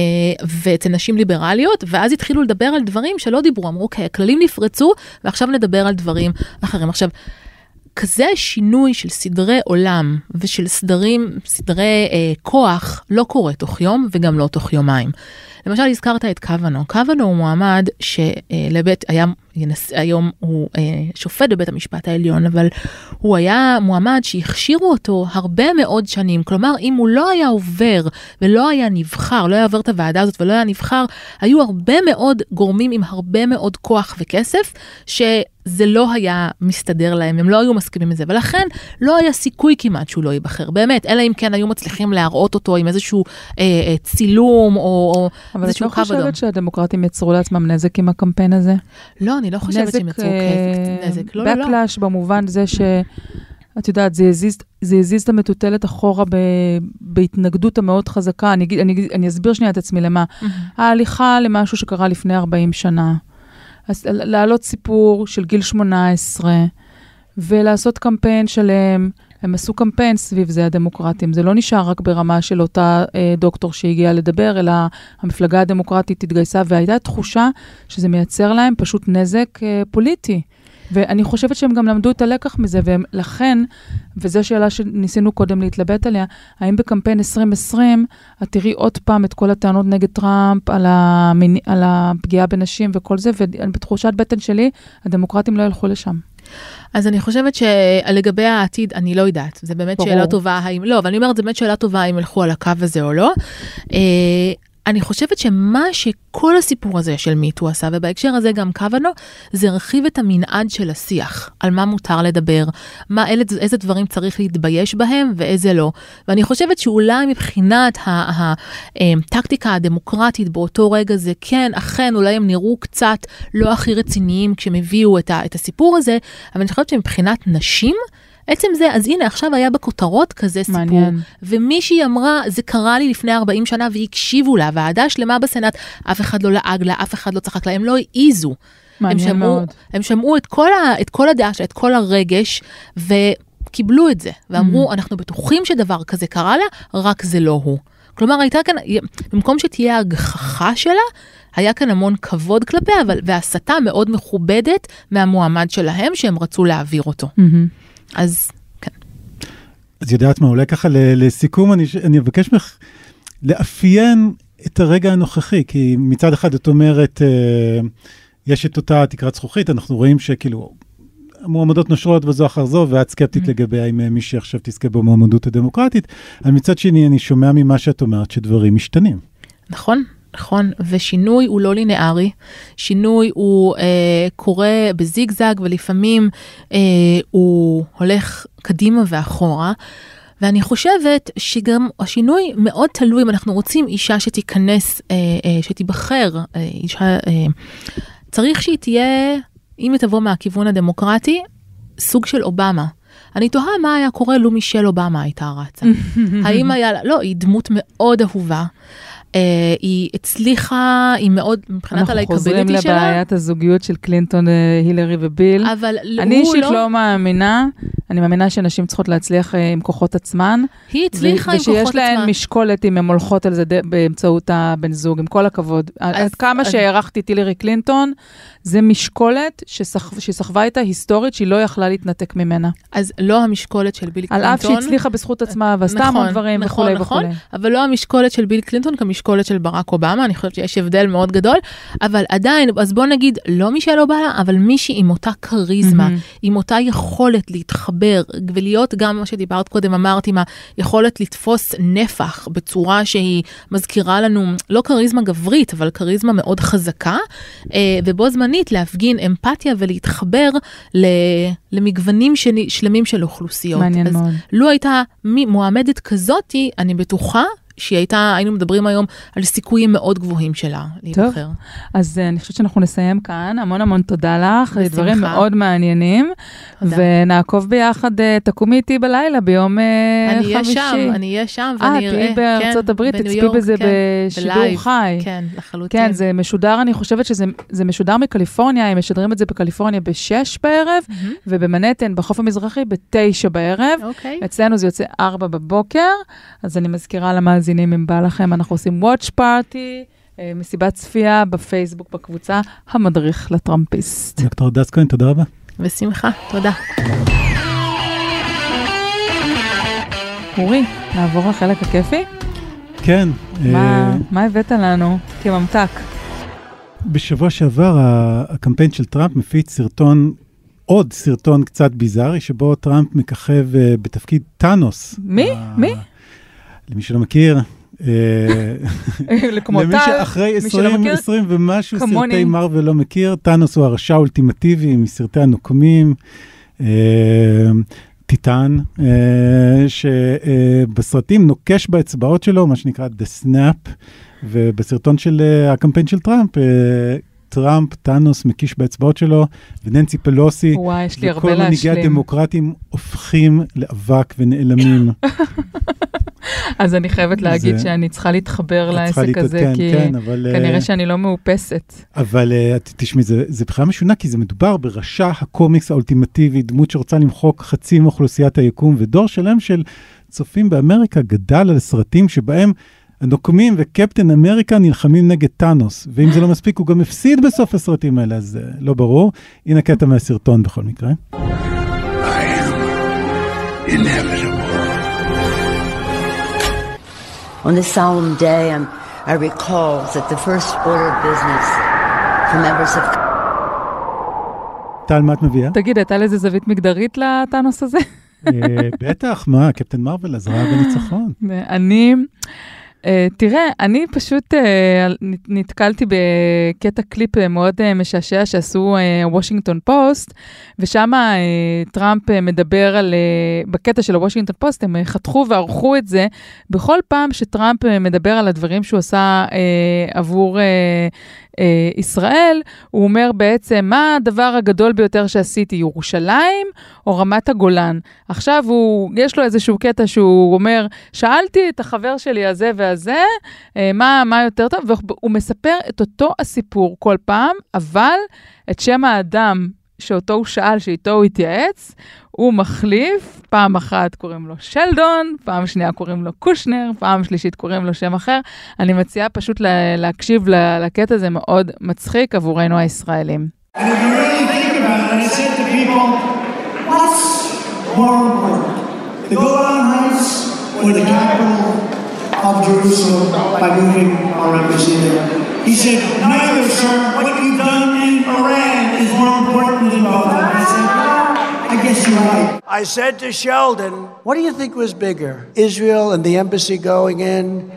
ואצל נשים ליברליות, ואז התחילו לדבר על דברים שלא דיברו, אמרו, אוקיי, הכללים נפרצו, ועכשיו נדבר על דברים אחרים. עכשיו, כזה שינוי של סדרי עולם ושל סדרים, סדרי אה, כוח, לא קורה תוך יום וגם לא תוך יומיים. למשל, הזכרת את קוונו. קוונו הוא מועמד שלבית, היה, ינס, היום הוא אה, שופט בבית המשפט העליון, אבל הוא היה מועמד שהכשירו אותו הרבה מאוד שנים. כלומר, אם הוא לא היה עובר ולא היה נבחר, לא היה עובר את הוועדה הזאת ולא היה נבחר, היו הרבה מאוד גורמים עם הרבה מאוד כוח וכסף, שזה לא היה מסתדר להם, הם לא היו מסכימים לזה, ולכן לא היה סיכוי כמעט שהוא לא ייבחר, באמת, אלא אם כן היו מצליחים להראות אותו עם איזשהו אה, אה, צילום או, או אבל את איזשהו לא קו אדום. חושבת שהדמוקרטים יצרו לעצמם נזק עם הקמפיין הזה? לא, אני לא חושבת שהם יצרו אה, נזק. לא, לא, לא. backlash במובן זה ש... את יודעת, זה הזיז, זה הזיז את המטוטלת אחורה ב, בהתנגדות המאוד חזקה. אני, אני, אני אסביר שנייה את עצמי למה. ההליכה למשהו שקרה לפני 40 שנה. להעלות סיפור של גיל 18 ולעשות קמפיין שלם. הם עשו קמפיין סביב זה, הדמוקרטים. זה לא נשאר רק ברמה של אותה אה, דוקטור שהגיעה לדבר, אלא המפלגה הדמוקרטית התגייסה, והייתה תחושה שזה מייצר להם פשוט נזק אה, פוליטי. ואני חושבת שהם גם למדו את הלקח מזה, ולכן, וזו שאלה שניסינו קודם להתלבט עליה, האם בקמפיין 2020 את תראי עוד פעם את כל הטענות נגד טראמפ על, המיני, על הפגיעה בנשים וכל זה, ובתחושת בטן שלי, הדמוקרטים לא ילכו לשם. אז אני חושבת שלגבי העתיד, אני לא יודעת. זה באמת ברור. שאלה טובה, האם, לא, אבל אני אומרת, זו באמת שאלה טובה האם ילכו על הקו הזה או לא. אה, אני חושבת שמה שכל הסיפור הזה של מיטו עשה, ובהקשר הזה גם קוונו, זה הרחיב את המנעד של השיח, על מה מותר לדבר, מה, אלה, איזה דברים צריך להתבייש בהם ואיזה לא. ואני חושבת שאולי מבחינת הטקטיקה הדמוקרטית באותו רגע זה כן, אכן, אולי הם נראו קצת לא הכי רציניים כשהם הביאו את, ה, את הסיפור הזה, אבל אני חושבת שמבחינת נשים, עצם זה, אז הנה, עכשיו היה בכותרות כזה סיפור. מעניין. ומישהי אמרה, זה קרה לי לפני 40 שנה, והקשיבו לה, ועדה שלמה בסנאט, אף אחד לא לעג לה, אף אחד לא צחק לה, הם לא העיזו. הם מעניין שמעו, מאוד. הם שמעו את כל, ה, את כל הדעה שלה, את כל הרגש, וקיבלו את זה, ואמרו, אנחנו בטוחים שדבר כזה קרה לה, רק זה לא הוא. כלומר, הייתה כאן, במקום שתהיה הגחכה שלה, היה כאן המון כבוד כלפיה, אבל, והסתה מאוד מכובדת מהמועמד שלהם, שהם רצו להעביר אותו. מהמם. אז כן. אז יודעת מה, אולי ככה לסיכום, אני, אני אבקש ממך לאפיין את הרגע הנוכחי, כי מצד אחד את אומרת, אה, יש את אותה תקרת זכוכית, אנחנו רואים שכאילו, המועמדות נושרות בזו אחר זו, ואת סקפטית Mm. לגבי האם אה, מישהי עכשיו תזכה במועמדות הדמוקרטית, אבל מצד שני, אני שומע ממה שאת אומרת שדברים משתנים. נכון, נכון, ושינוי הוא לא לינארי, שינוי הוא אה, קורה בזיגזג ולפעמים אה, הוא הולך קדימה ואחורה. ואני חושבת שגם השינוי מאוד תלוי אם אנחנו רוצים אישה שתיכנס, אה, אה, שתיבחר, אה, אישה, אה, צריך שהיא תהיה, אם היא תבוא מהכיוון הדמוקרטי, סוג של אובמה. אני תוהה מה היה קורה לו מישל אובמה הייתה רצה. האם היה לא, היא דמות מאוד אהובה. אה, היא הצליחה, היא מאוד, מבחינת אנחנו חוזרים הלייקביליטי שלה, לבעיית הזוגיות של קלינטון, אה, הילרי וביל. אבל אני הוא אישית לא, לא מאמינה, אני מאמינה שנשים צריכות להצליח אה, עם כוחות עצמן. היא הצליחה עם כוחות ושיש להן. משקולת אם הן הולכות על זה באמצעות הבן זוג, עם כל הכבוד. עד כמה אז- שהערכתי את הילרי קלינטון, זה משקולת שסח- שהיא סחבה איתה היסטורית שהיא לא יכלה להתנתק ממנה. אז לא המשקולת של ביל על קלינטון. אף שהיא הצליחה בזכות עצמה ועשתה נכון, המון דברים נכון, וכולי נכון. וכולי. אבל לא המשקולת של ביל קלינטון כמשקולת המשקולת של ברק אובמה, אני חושבת שיש הבדל מאוד גדול, אבל עדיין, אז בוא נגיד, לא מישל אובמה, אבל מישהי עם אותה כריזמה, mm-hmm. עם אותה יכולת להתחבר ולהיות גם מה שדיברת קודם, אמרת, עם היכולת לתפוס נפח בצורה שהיא מזכירה לנו, לא כריזמה גברית, אבל כריזמה מאוד חזקה, אה, ובו זמנית להפגין אמפתיה ולהתחבר למגוונים שלמים של אוכלוסיות. מעניין מאוד. לו הייתה מועמדת כזאתי, אני בטוחה שהיא הייתה, היינו מדברים היום על סיכויים מאוד גבוהים שלה להיבחר. טוב, אז uh, אני חושבת שאנחנו נסיים כאן. המון המון תודה לך, בשמחה. דברים מאוד מעניינים. תודה. ונעקוב ביחד, uh, תקומי איתי בלילה ביום אני חמישי. אני אהיה שם, אני אהיה שם ואני אראה. אה, תהיי בארצות כן, הברית, תצפי בזה כן, בשידור בלייב, חי. כן, לחלוטין. כן, זה משודר, אני חושבת שזה משודר מקליפורניה, הם משדרים את זה בקליפורניה ב-6 בערב, mm-hmm. ובמנהטן, בחוף המזרחי, ב-9 בערב. אוקיי. אצלנו זה יוצא 4 בבוקר, אז אני מזכירה למאזינים. מאזינים, אם בא לכם, אנחנו עושים Watch Party, אה, מסיבת צפייה בפייסבוק בקבוצה המדריך לטראמפיסט. דוקטור דס כהן, תודה רבה. בשמחה, תודה. אורי, נעבור לחלק הכיפי? כן. מה, מה הבאת לנו כממתק? בשבוע שעבר הקמפיין של טראמפ מפיץ סרטון, עוד סרטון קצת ביזארי, שבו טראמפ מככב uh, בתפקיד טאנוס. מי? מי? למי שלא מכיר, אה, למי שאחרי 20, 20 ומשהו סרטי מרוויל לא מכיר, טאנוס הוא הרשע האולטימטיבי מסרטי הנוקמים. אה, טיטן, אה, שבסרטים נוקש באצבעות שלו, מה שנקרא The Snap, ובסרטון של הקמפיין של טראמפ, טראמפ, טאנוס מקיש באצבעות שלו, וננסי פלוסי, וואי, יש לי הרבה להשלים. וכל מנהיגי הדמוקרטים הופכים לאבק ונעלמים. אז אני חייבת להגיד שאני צריכה להתחבר לעסק הזה, כן, כי כן, אבל, כנראה uh, שאני לא מאופסת. אבל uh, תשמעי, זה, זה בכלל משונה, כי זה מדובר ברשע הקומיקס האולטימטיבי, דמות שרוצה למחוק חצי מאוכלוסיית היקום, ודור שלם של צופים באמריקה גדל על סרטים שבהם הנוקמים וקפטן אמריקה נלחמים נגד טאנוס, ואם זה לא מספיק, הוא גם הפסיד בסוף הסרטים האלה, אז uh, לא ברור. הנה קטע מהסרטון בכל מקרה. On this solemn day, I'm, I recall that the first order of business for members of... טל, מה את מביאה? תגיד, הייתה לזה זווית מגדרית לטאנוס הזה? בטח, מה, קפטן מרוויל עזרה בניצחון. אני... אה, תראה, אני פשוט אה, נתקלתי בקטע קליפ אה, מאוד משעשע שעשו וושינגטון פוסט, ושם טראמפ מדבר על, בקטע של הוושינגטון פוסט, הם חתכו וערכו את זה. בכל פעם שטראמפ מדבר על הדברים שהוא עשה עבור... אה, ישראל, הוא אומר בעצם, מה הדבר הגדול ביותר שעשיתי, ירושלים או רמת הגולן? עכשיו הוא, יש לו איזשהו קטע שהוא אומר, שאלתי את החבר שלי הזה והזה, אה, מה, מה יותר טוב, והוא מספר את אותו הסיפור כל פעם, אבל את שם האדם שאותו הוא שאל, שאיתו הוא התייעץ, הוא מחליף, פעם אחת קוראים לו שלדון, פעם שנייה קוראים לו קושנר, פעם שלישית קוראים לו שם אחר. אני מציעה פשוט לה, להקשיב לקטע, זה מאוד מצחיק עבורנו הישראלים. Of Jerusalem by moving our embassy there. He said, neither, sir, what you've done in Iran is more important than both of. I said, I guess you're right. I said to Sheldon, what do you think was bigger? Israel and the embassy going in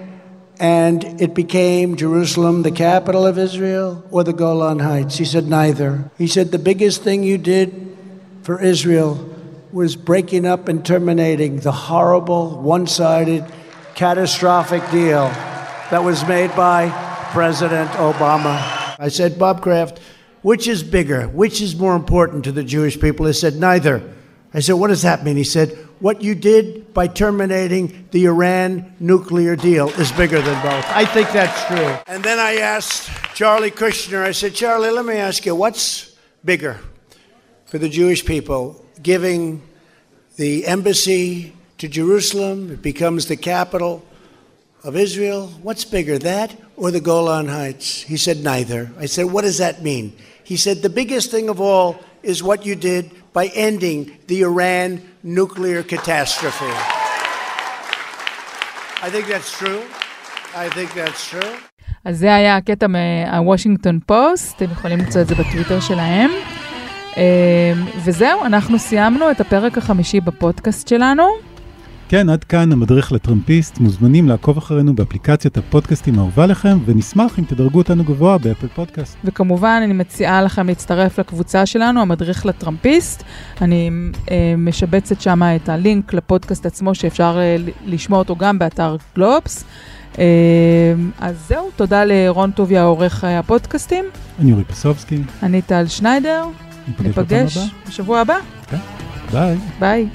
and it became Jerusalem, the capital of Israel, or the Golan Heights? He said, neither. He said, the biggest thing you did for Israel was breaking up and terminating the horrible, one sided, catastrophic deal that was made by President Obama. I said, Bob Kraft, which is bigger? Which is more important to the Jewish people? He said, Neither. I said, What does that mean? He said, What you did by terminating the Iran nuclear deal is bigger than both. I think that's true. And then I asked Charlie Kushner, I said, Charlie, let me ask you, what's bigger for the Jewish people? Giving the embassy to Jerusalem, it becomes the capital of Israel. What's bigger, that or the Golan Heights? He said, Neither. I said, What does that mean? He said, The biggest thing of all is what you did by ending the Iran nuclear catastrophe. I think that's true. I think that's true. אז זה היה הקטע מהוושינגטון פוסט, אתם יכולים למצוא את זה בטוויטר שלהם. אה, וזהו, אנחנו סיימנו את הפרק החמישי בפודקאסט שלנו. כן, עד כאן המדריך לטרמפיסט. מוזמנים לעקוב אחרינו באפליקציית הפודקאסטים האהובה לכם, ונשמח אם תדרגו אותנו גבוה ב Apple Podcast. וכמובן, אני מציעה לכם להצטרף לקבוצה שלנו, המדריך לטראמפיסט. אני אה, משבצת שם את הלינק לפודקאסט עצמו, שאפשר אה, לשמוע אותו גם באתר גלובס. אה, אז זהו, תודה לרון טוביה, עורך אה, הפודקאסטים. אני אורי פסובסקי, אני טל שניידר, ניפגש ניפגש. בשבוע הבא. ביי. ביי.